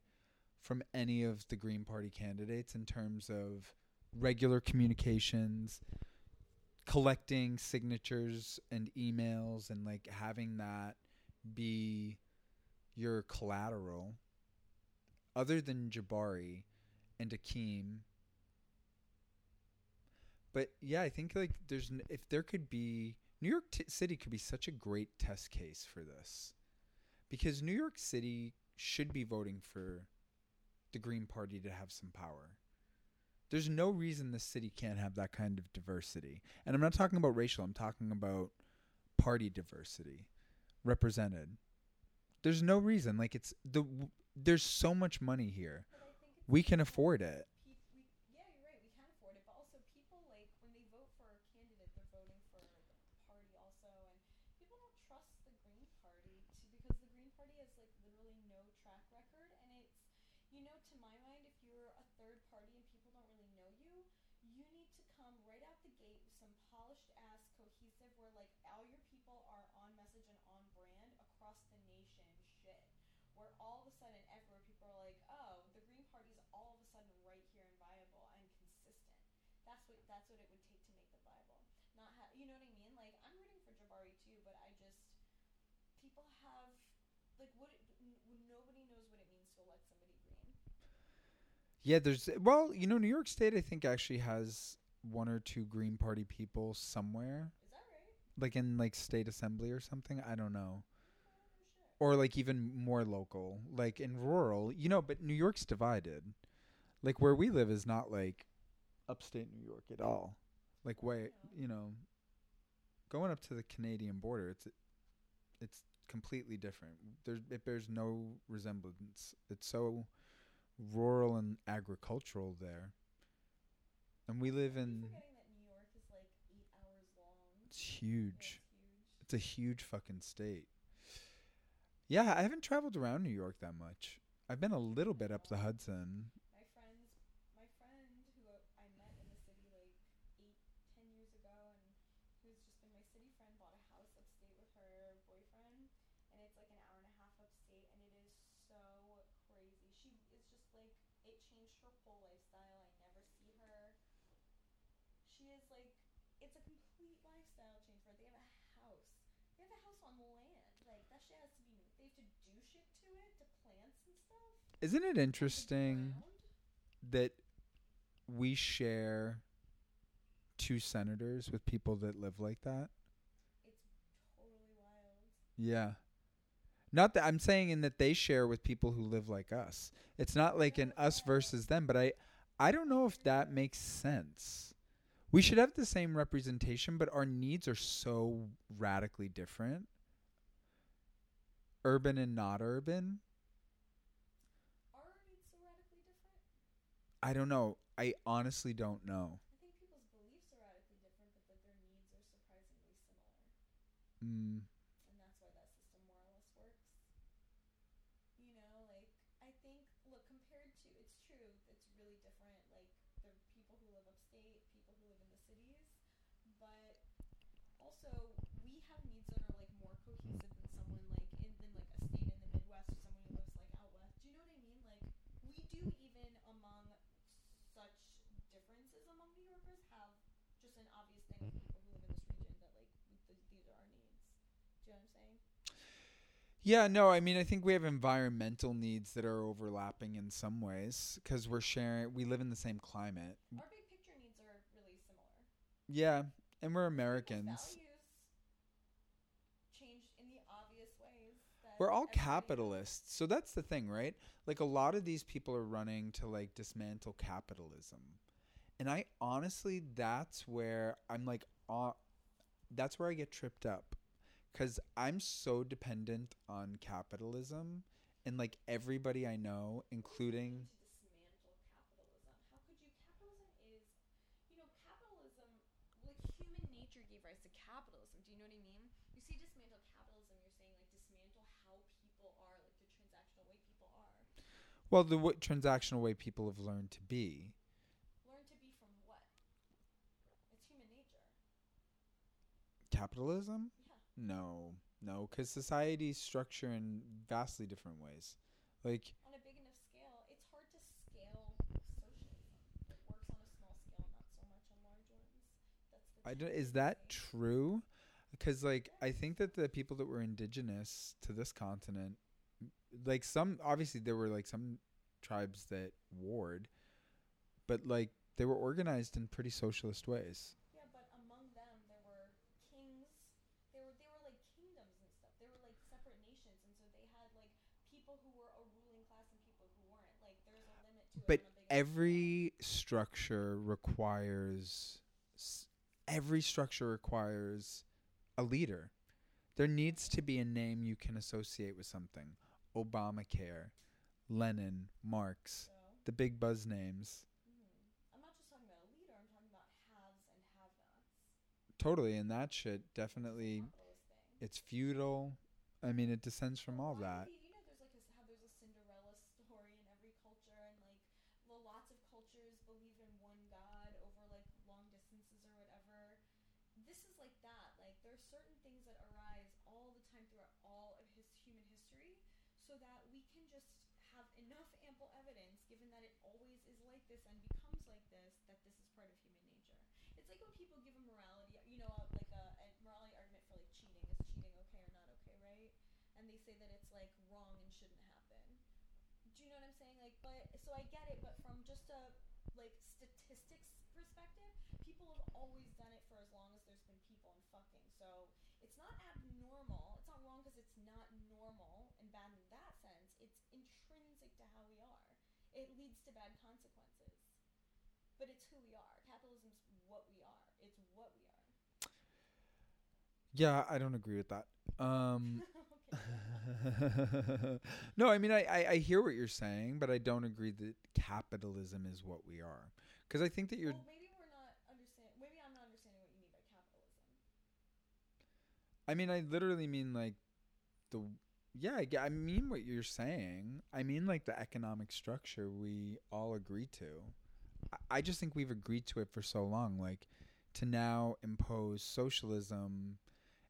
A: from any of the Green Party candidates in terms of regular communications, collecting signatures and emails, and like having that be your collateral. Other than Jabari and Akeem. But yeah, I think like there's if there could be New York t- City could be such a great test case for this. Because New York City should be voting for the Green Party to have some power. There's no reason the city can't have that kind of diversity. And I'm not talking about racial, I'm talking about party diversity represented. There's no reason like it's the there's so much money here. We can afford it.
C: Pe- we, yeah, you're right. We can afford it, but also people like when they vote for a candidate, they're voting for the party also, and people don't trust the Green Party to, because the Green Party has like literally no track record, and it's you know to my mind, if you're a third party and people don't really know you, you need to come right out the gate with some polished ass, cohesive, where like all your people are on message and on brand across the nation. Shit where all of a sudden everywhere people are like, oh, the Green Party's all of a sudden right here and viable and consistent. That's what it would take to make them viable. Not ha- you know what I mean? Like I'm rooting for Jabari too, but I just people have like what it, n- nobody knows what it means to elect somebody green.
A: Yeah, there's well, you know, New York State I think actually has one or two Green Party people somewhere,
C: Is that right?
A: like in like state assembly or something. I don't know.
C: Oh
A: or like even more local, like in rural, you know, but New York's divided. Like where we live is not like upstate New York at all. Like way, you know, going up to the Canadian border, it's it's completely different. There's it bears no resemblance. It's so rural and agricultural there. And we live in
C: forgetting that New York is like eight hours long.
A: it's
C: Yeah,
A: huge.
C: it's huge.
A: It's a huge fucking state. Yeah, I haven't traveled around New York that much. I've been a little bit up the Hudson.
C: My friends, my friend who I met in the city like eight, ten years ago, and who's just been my city friend, bought a house upstate with her boyfriend, and it's like an hour and a half upstate, and it is so crazy. She is just like it changed her whole lifestyle. I never see her. She is like it's a complete lifestyle change for her. They have a house. They have a house on land. Like that shit has to be. They have to do shit to it, to plants and stuff.
A: Isn't it interesting that we share two senators with people that live like that?
C: It's totally wild.
A: Yeah. Not that I'm saying in that they share with people who live like us. It's not like an us versus them, but I I don't know if that makes sense. We should have the same representation, but our needs are so radically different. Urban and not urban.
C: Are our needs so radically different?
A: I don't know. I honestly don't know.
C: I think people's beliefs are radically different, but that their needs are surprisingly similar.
A: Mm,
C: And that's why that system more or less works. You know, like, I think, look, compared to, it's true, it's really different, like, the people who live upstate, people who live in the cities, but also, we have needs that are, like, more cohesive than someone, like, in, than, like, a state in the Midwest or someone who lives, like, out west. Do you know what I mean?
A: Yeah, no, I mean, I think we have environmental needs that are overlapping in some ways because we're sharing, we live in the same climate.
C: Our big picture needs are really similar.
A: Yeah, and we're Americans.
C: values in the obvious ways.
A: We're all capitalists. So that's the thing, right? Like a lot of these people are running to like dismantle capitalism. And I honestly that's where I'm like uh, that's where I get tripped up cuz I'm so dependent on capitalism and like everybody I know including
C: to dismantle capitalism. How could you? Capitalism is, you know, capitalism. Like human nature gave rise to capitalism. Do you know what I mean? You see, dismantle capitalism. You're saying like dismantle how people are, like the transactional way people are.
A: well the w- transactional way people have learned to be.
C: Learn to be from what? It's human nature.
A: Capitalism? No. No, cuz societies structure in vastly different ways. Like
C: On a big enough scale, it's hard to scale socialism. It works on a small scale, not so much on large ones. That's the
A: I don't, is that true? Because like I think that the people that were indigenous to this continent, like some obviously there were like some tribes that warred, but like they were organized in pretty socialist ways.
C: Yeah, but among them there were kings. They were they were like kingdoms and stuff. They were like separate nations, and so they had like people who were a ruling class and people who weren't. Like there's a limit to
A: But
C: it. on a big enough
A: every structure requires every structure requires a leader. There needs to be a name you can associate with something. Obamacare, Lenin, Marx. The big buzz names.
C: mhm. I'm not just talking about a leader. I'm talking about haves and have-nots.
A: Totally, and that shit definitely it's feudal. I mean, it descends from all that.
C: do You you know, there's like a, s- how there's a Cinderella story in every culture, and like well, lots of cultures believe in one god over like long distances or whatever. This is like that. Like there are certain things that arise all the time throughout all of his human history, so that we can just have enough ample evidence, given that it always is like this and becomes like this, that this is part of human nature. It's like when people give a morality, you know, uh, like a, a morality argument for like cheating. Is cheating okay or not okay, right? And they say that it's like wrong and shouldn't happen. Do you know what I'm saying? Like, but so I get it, but from just a like statistics perspective, people have always done it for as long as there's been people and fucking. So it's not abnormal. It's not wrong because it's not normal and bad in that sense. It's intrinsic to how we are. It leads to bad consequences. But it's who we are. Capitalism's what we are. It's what we are.
A: Yeah, I don't agree with that. Um, no, I mean, I, I, I hear what you're saying, but I don't agree that capitalism is what we are. Because I think that you're.
C: well, maybe we're not understand. Maybe I'm not understanding what you mean by capitalism.
A: I mean, I literally mean like the. Yeah, I, I mean what you're saying. I mean like the economic structure we all agree to. I, I just think we've agreed to it for so long. Like to now impose socialism,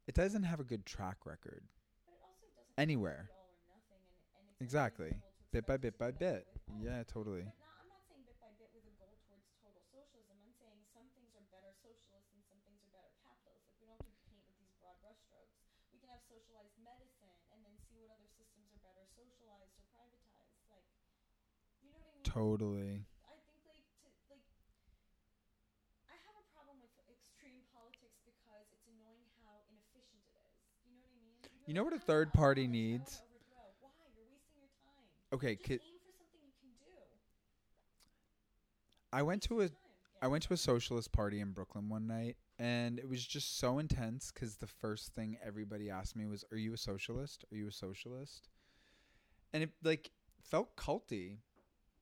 A: it doesn't have a good track record.
C: But it also doesn't
A: Anywhere.
C: have to be all or nothing, and, and it's
A: Exactly. Bit by bit by bit.
C: with.
A: Yeah, totally.
C: But not, I'm not saying bit by bit with a goal towards total socialism. I'm saying some things are better socialist and some things are better capitalist. Like we don't have to paint with these broad brushstrokes. We can have socialized medicine and then see what other systems are better socialized or privatized. Like, you know what I mean?
A: Totally.
C: I think like to like I have a problem with extreme politics because it's annoying how inefficient it is. You know what I mean?
A: You know what a
C: "Ah,
A: third party needs?
C: overthrow." Why? You're wasting your time.
A: Okay, ki-
C: aim for something you can do.
A: I went to a
C: Waste your time.
A: I went to a socialist party in Brooklyn one night, and it was just so intense because the first thing everybody asked me was, "Are you a socialist? Are you a socialist?" And it like felt culty.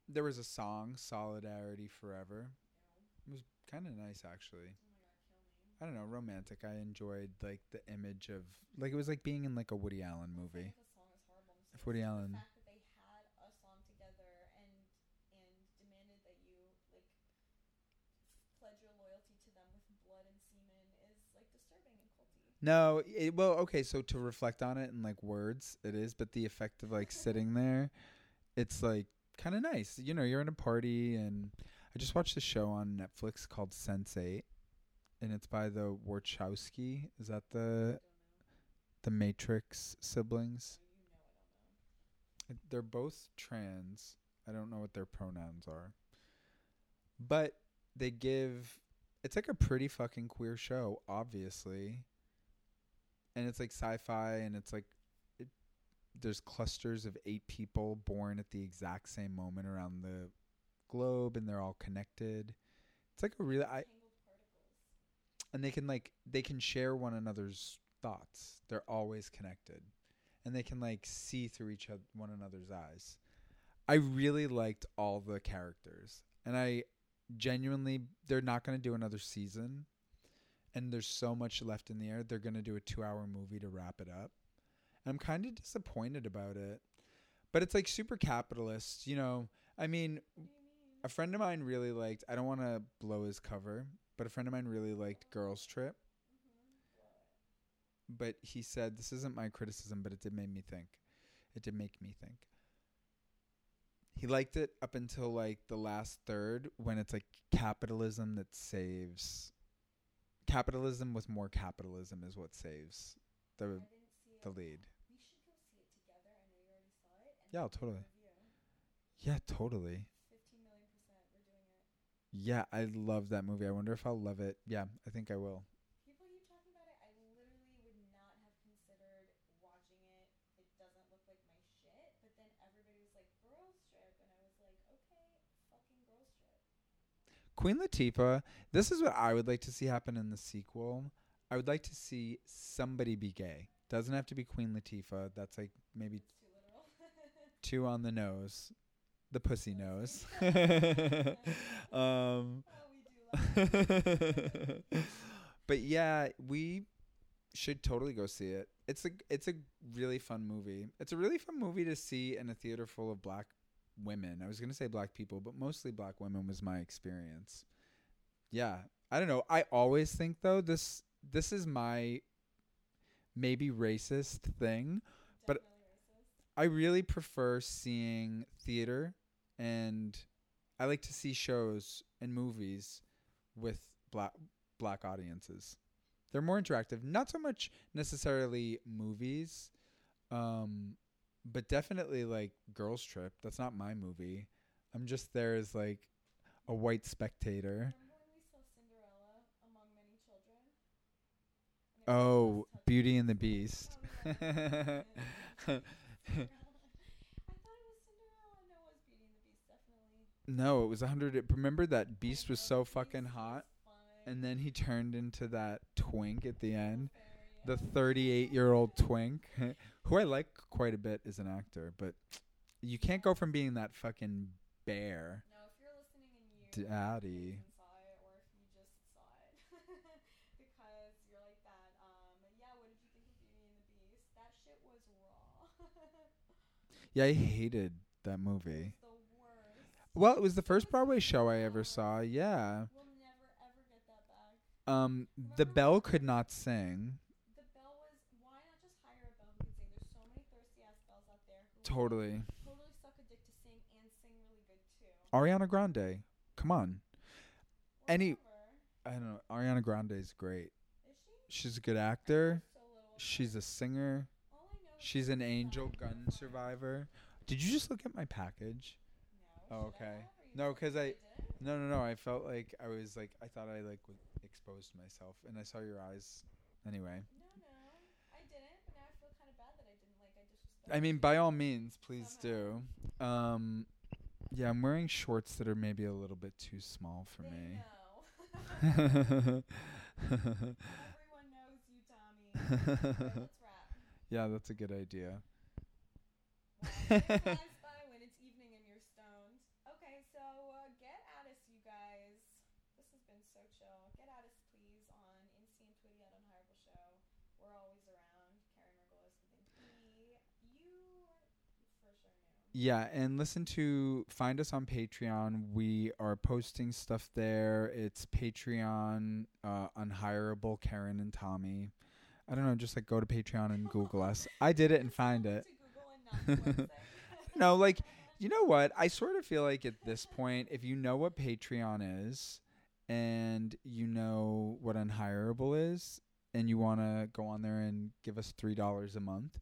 A: There was a song, "Solidarity Forever." It was kind of nice, actually.
C: Oh my god, kill me.
A: I don't know, romantic. I enjoyed like the image of like it was like being in like a Woody Allen movie.
C: if a song is horrible, I'm
A: If Woody
C: the
A: Allen-
C: fact that they had a song together and and demanded that you like pledge your loyalty to them with blood and semen is like disturbing and culty.
A: No, it, well, okay. So to reflect on it in like words, it is, but the effect of like sitting there, it's like kind of nice. You know, you're in a party, and I just watched a show on Netflix called Sense8, and it's by the Wachowski. Is that the the Matrix siblings? They're both trans. I don't know what their pronouns are. But they give it's like a pretty fucking queer show, obviously. And it's like sci-fi and it's like it, there's clusters of 8 people born at the exact same moment around the globe and they're all connected. It's like a really I. and they can like they can share one another's thoughts. They're always connected, and they can like see through each other one another's eyes. I really liked all the characters, and I genuinely they're not going to do another season, and there's so much left in the air. They're going to do a two-hour movie to wrap it up. And I'm kind of disappointed about it, but it's like super capitalist, you know. I mean, a friend of mine really liked I don't want to blow his cover, but a friend of mine really liked Girls Trip, mm-hmm. but he said this isn't my criticism, but it did make me think. It did make me think. He liked it up until like the last third when it's like capitalism that saves capitalism with more capitalism is what saves the
C: I didn't see
A: the
C: it.
A: lead.
C: We should go see
A: Yeah, I love that movie. I wonder if I'll love it. Yeah, I think I will.
C: People keep talking about it. I literally would not have considered watching it. It doesn't look like my shit. But then everybody was like, Girls Trip. And I was like, okay, fucking Girls Trip.
A: Queen Latifah, this is what I would like to see happen in the sequel. I would like to see somebody be gay. Doesn't have to be Queen Latifah. That's like maybe
C: too literal.
A: two on the nose. The pussy nose. um
C: we do love
A: but yeah, we should totally go see it. It's a it's a really fun movie. It's a really fun movie to see in a theater full of black women. I was gonna say black people, but mostly black women was my experience. Yeah, I don't know. I always think though this this is my maybe racist thing. But-
C: racist.
A: I really prefer seeing theater and I like to see shows and movies with black black audiences. They're more interactive. Not so much necessarily movies, um, but definitely like Girls Trip. That's not my movie. I'm just there as like a white spectator.
C: Remember when we saw Cinderella among many children? And it was
A: Oh, Beauty and the. Beast.
C: Oh, yeah. Cinderella. I thought it was Cinderella. No, it was Beauty and the Beast, definitely.
A: No, it was a hundred. Remember that Beast was so fucking hot, and then he turned into that twink at the end. The 38 year old twink who I like quite a bit as an actor, but you can't go from being that fucking bear.
C: No, if you're listening and you
A: Daddy.
C: even saw it, or if you just saw it, because you're like that. Um, yeah. What did you think of Beauty and the Beast? That shit was raw.
A: Yeah, I hated that movie.
C: It's the worst.
A: Well, it was the first Broadway show I ever saw. Yeah.
C: We'll never ever get that back.
A: Um, the Belle could not sing.
C: The Belle was. Why not just hire a Belle who can sing? There's so many thirsty ass Belles out there who
A: Totally.
C: totally suck a dick to sing and sing really good too.
A: Ariana Grande. Come on. Any- I don't know. Ariana Grande is great.
C: Is she?
A: She's a good actor.
C: So.
A: She's a singer.
C: All I know
A: She's an angel gun survivor. Did you just look at my package? Oh, okay. No,
C: because
A: I- No, no, no. I felt like I was like I thought I like w- exposed myself, and I saw your eyes. Anyway,
C: No, no, I didn't. But now I feel kind of bad that I didn't. Like I disrespected.
A: I mean, by all means, please
C: Somehow.
A: do. Um, yeah, I'm wearing shorts that are maybe a little bit too small for
C: They
A: me.
C: know. Everyone knows you, Tommy.
A: Yeah, that's a good idea
C: it flies by when it's evening and you're stoned. Okay, so uh, get at us, you guys. This has been so chill. Get at us, please, on Insta and Twitty at Unhireable Show. We're always around. Karen Margolis with an E. You for sure knew.
A: Yeah, and listen to find us on Patreon. We are posting stuff there. It's Patreon, uh, unhireable Karen and Tommy. I don't know, just like go to Patreon and Google us. I did it and find it. No, like you know what? I sort of feel like at this point, if you know what Patreon is and you know what unhireable is, and you want to go on there and give us three dollars a month,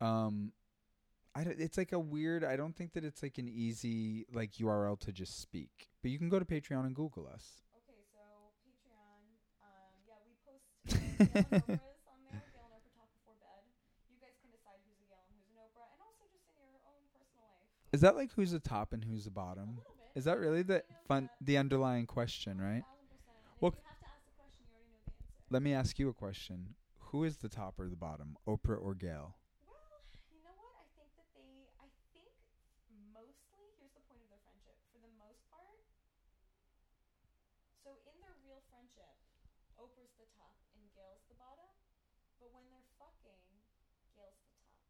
A: um, I don't, it's like a weird. I don't think that it's like an easy like URL to just speak. But you can go to Patreon and Google us.
C: Okay, so Patreon. Um, yeah, we post Gayle Oprah's on there. Gayle and Oprah talk before bed. You guys can decide who's a Gayle and who's an Oprah, and also just in your own personal life.
A: Is that like who's the top and who's the
C: A
A: bottom?
C: little bit.
A: Is that really the fun, the underlying question, right?
C: Thousand percent. And
A: Well,
C: if you have to ask the question, you already know the answer.
A: Let me ask you a question. Who is the top or the bottom, Oprah or Gayle?
C: Well, you know what? I think that they. I think mostly. Here's the point of their friendship. For the most part. So in their real friendship, Oprah's the top and Gayle's the bottom. But when they're fucking, Gayle's the top.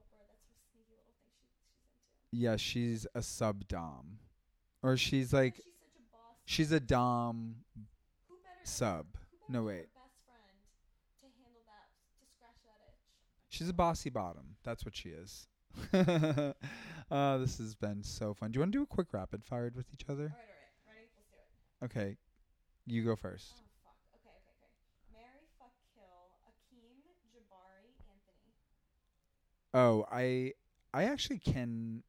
C: Oprah, that's her sneaky little thing she she's into.
A: Yeah, she's a sub dom, or she's like
C: she's such a boss.
A: she's a dom
C: who better
A: sub.
C: Who better
A: No, wait.
C: Best friend to handle that to scratch that itch.
A: She's a bossy bottom. That's what she is. uh, this has been so fun. Do you want to do a quick rapid fire with each other?
C: All right, all right, ready? Let's do it.
A: Okay, you go first.
C: Oh fuck. Okay, okay, okay. Marry, fuck, kill. Akeem, Jabari, Anthony.
A: Oh, I I actually can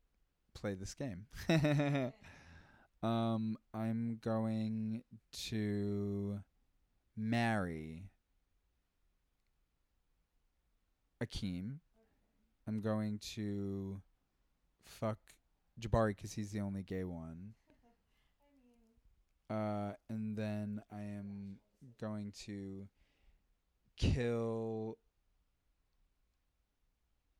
A: play this game.
C: Okay.
A: um, I'm going to marry Akeem. I'm going to fuck Jabari because he's the only gay one. Uh, and then I am going to kill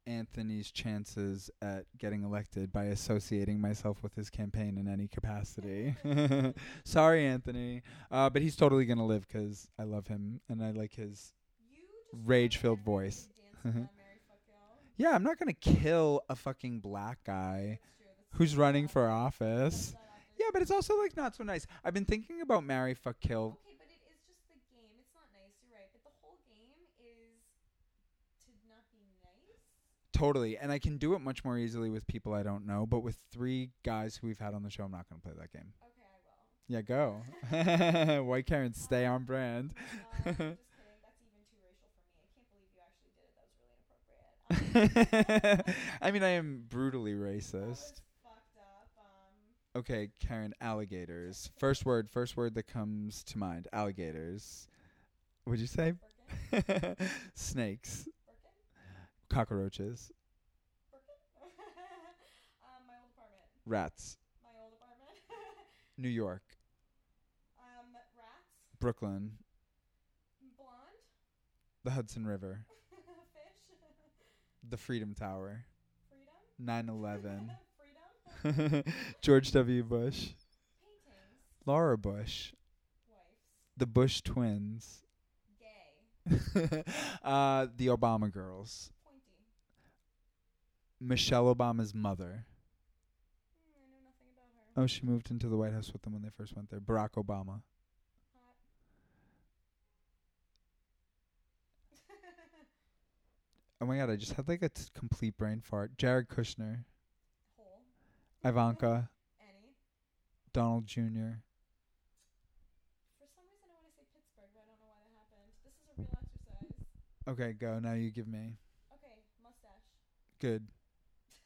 A: Anthony's chances at getting elected by associating myself with his campaign in any capacity. Sorry, Anthony. Uh, but he's totally going to live because I love him and I like his. Rage-filled voice.
C: dance around Marry, fuck, kill.
A: Yeah, I'm not going to kill a fucking black guy
C: That's true. That's
A: who's running for office.
C: that out there.
A: Yeah, but it's also like not so nice. I've been thinking about marry, fuck, kill
C: Okay, but it is just the game. It's not nice. You're right. But the whole game is to not be nice.
A: Totally. And I can do it much more easily with people I don't know, but with three guys who we've had on the show, I'm not going to play that game.
C: Okay, I will.
A: Yeah, go. White Karen, stay on brand.
C: Uh, I'm just kidding. That's even too racial for me. I can't believe you actually did it. That was really inappropriate. Um,
A: I mean, I am brutally racist.
C: Um,
A: Okay, Karen, alligators. First word, first word that comes to mind. Alligators. What'd you say? Snakes. Cockroaches.
C: Birkin? um, my old apartment.
A: Rats.
C: My old apartment.
A: New York.
C: um, rats.
A: Brooklyn.
C: Blonde.
A: The Hudson River. The Freedom Tower.
C: Freedom.
A: 9 11.
C: Freedom.
A: George W. Bush.
C: Paintings.
A: Laura Bush.
C: Wives.
A: The Bush twins.
C: Gay.
A: uh, the Obama girls.
C: Pointy.
A: Michelle Obama's mother.
C: I know nothing about her.
A: Oh, she moved into the White House with them when they first went there. Barack Obama. Oh my god, I just had like a t- complete brain fart. Jared Kushner.
C: Hole.
A: Ivanka.
C: Annie.
A: Donald Jr.
C: For some reason, I want to say Pittsburgh, but I don't know why that happened. This is a real exercise.
A: Okay, go. Now you give me.
C: Okay, mustache.
A: Good.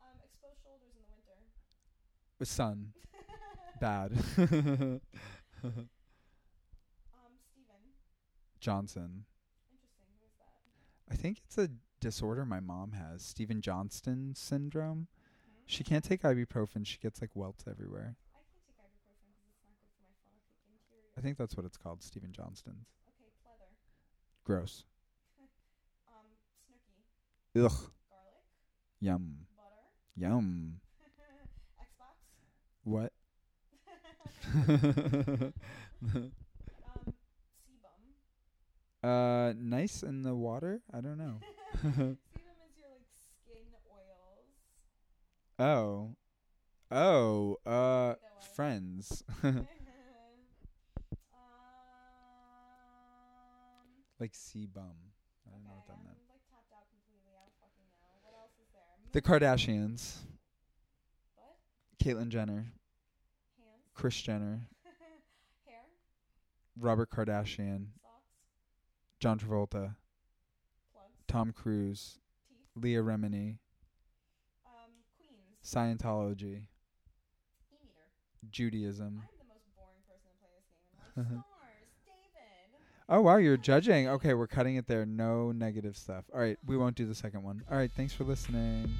C: um, exposed shoulders in the winter.
A: With sun. Bad.
C: Um, Steven.
A: Johnson.
C: Interesting. Who is that?
A: I think it's a disorder my mom has. Steven Johnston syndrome.
C: Hmm?
A: She can't take ibuprofen. She gets like welts everywhere.
C: I can't take ibuprofen because it's not good for my interior.
A: I think that's what it's called, Steven Johnston's.
C: Okay, pleather.
A: Gross.
C: Um, Snooki.
A: Ugh.
C: Garlic.
A: Yum.
C: Butter.
A: Yum.
C: Xbox.
A: What? uh, nice in the water? I don't know.
C: sebum is your like skin oils.
A: Oh. Oh, uh,
C: Take that one.
A: friends.
C: um,
A: like sebum. I don't know what that
C: I'm
A: meant.
C: like tapped out completely. I don't fucking know. What else is there?
A: The Kardashians.
C: What?
A: Caitlyn Jenner.
C: Hands.
A: Kris Jenner.
C: Hair.
A: Robert Kardashian. John Travolta.
C: Plugs.
A: Tom Cruise.
C: Teeth.
A: Leah Remini,
C: Um, Queens.
A: Scientology,
C: E-meter.
A: Judaism.
C: I'm the most boring person to play this game. I'm like, stars, David.
A: Oh wow, you're judging. Okay, we're cutting it there. No negative stuff. All right, we won't do the second one. All right, thanks for listening.